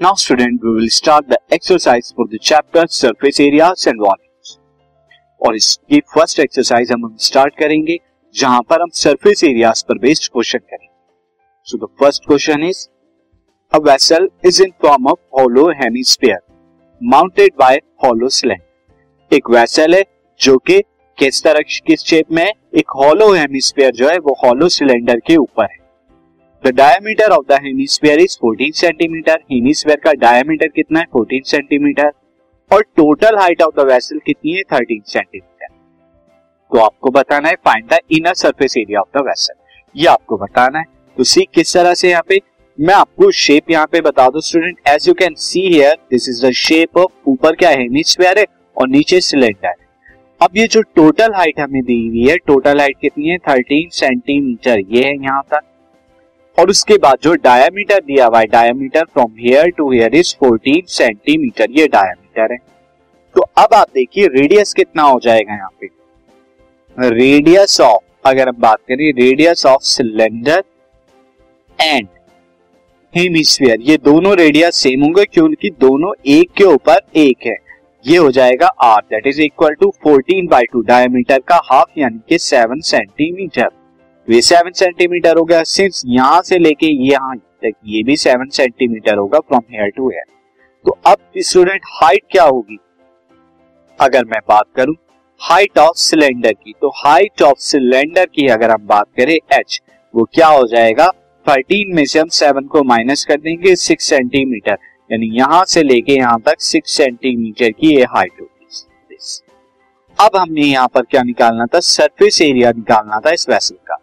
Now student, we will start the exercise for the chapter surface areas and volumes. और इसकी first exercise हम start करेंगे जहाँ पर हम सरफेस एरियाज़ पर बेस्ड क्वेश्चन करेंगे। So the first question is a vessel is in form of hollow hemisphere mounted by hollow cylinder एक वेसल है जो कि किस तरह किस शेप में एक हॉलो हेमिस्फीयर जो है वो हॉलो सिलेंडर के ऊपर है। The diameter of the hemisphere is 14 centimetre hemisphere का डायमीटर कितना है? 14 सेंटीमीटर और total height of the vessel कितनी है? 13 सेंटीमीटर तो आपको बताना है find the inner surface area of the vessel ये आपको बताना है। तो सी किस तरह से यहाँ पे? मैं आपको शेप यहाँ पे बता दू student as you can see here this is the shape of ऊपर क्या है? हेमिस्फीयर है और नीचे सिलेंडर है। अब ये जो टोटल हाइट हमें दी हुई है टोटल हाइट कितनी है? 13 सेंटीमीटर ये है यहाँ तक और उसके बाद जो डायमीटर दिया हुआ है diameter from here to here is 14 centimetre ये डायमीटर है। तो अब आप देखिए रेडियस कितना हो जाएगा यहाँ पे। रेडियस ऑफ़ अगर हम बात करें radius of cylinder and hemisphere ये दोनों रेडियस सेम होंगे, क्योंकि दोनों एक के ऊपर एक है। ये हो जाएगा R that is equal to 14 by two diameter का हाफ़ यानी कि 7 सेंटीमीटर ये सेवन सेंटीमीटर हो गया सिंस यहाँ से लेके यहाँ तक ये भी सेवन सेंटीमीटर होगा फ्रॉम हेयर टू हेयर तो अब स्टूडेंट हाइट क्या होगी? अगर मैं बात करूँ हाइट ऑफ़ सिलेंडर की तो हाइट ऑफ़ सिलेंडर की अगर हम बात करें एच वो क्या हो जाएगा? 13 में से हम सेवन को माइनस कर देंगे सिक्स सेंटीमीटर यानी यहाँ से लेके यहाँ तक सिक्स सेंटीमीटर की ये हाइट होगी। अब हमने यहाँ पर क्या निकालना था? सरफेस एरिया निकालना था इस वेसल का।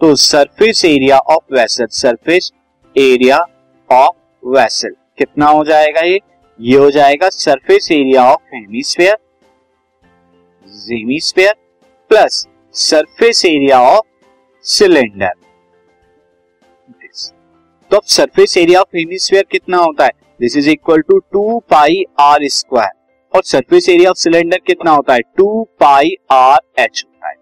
तो surface area of vessel surface area of vessel कितना हो जाएगा ये? ये हो जाएगा surface area of hemisphere hemisphere plus surface area of cylinder तो अब सरफेस एरिया ऑफ़ हेमिस्फेयर कितना होता है? This is equal to two pi R square और सरफेस एरिया ऑफ़ सिलेंडर कितना होता है? टू पाई आर एच होता है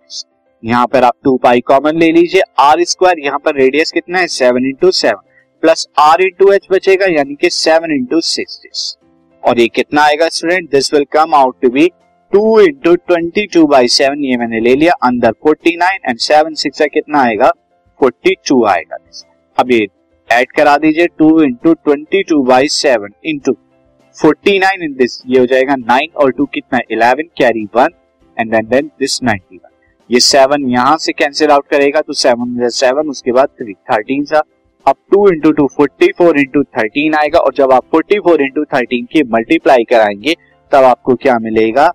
यहाँ पर आप टू पाई कॉमन ले लीजिए। आर स्क्वायर यहाँ पर रेडियस कितना है? Seven into seven plus R into H बचेगा, यानी कि सेवन इंटू सिक्स और ये कितना आएगा student this will come out to be two into twenty two by seven ये मैंने ले लिया। अंदर forty nine and seven six कितना आएगा? फोर्टी टू आएगा। अब ये ऐड करा दीजिए two into twenty two by seven into forty nine in this ये हो जाएगा नाइन और टू कितना eleven carry one and then this ninety ये सेवन यहाँ से कैंसिल आउट करेगा तो सेवन सेवन उसके बाद थ्री थर्टीन सा अब two into two forty four into thirteen आएगा, और जब आप फोर्टी फोर इंटू थर्टीन की मल्टीप्लाई कराएँगे, तब आपको क्या मिलेगा?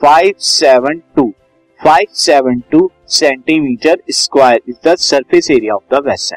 Five seven two five seven two centimetre square is the surface area of the vessel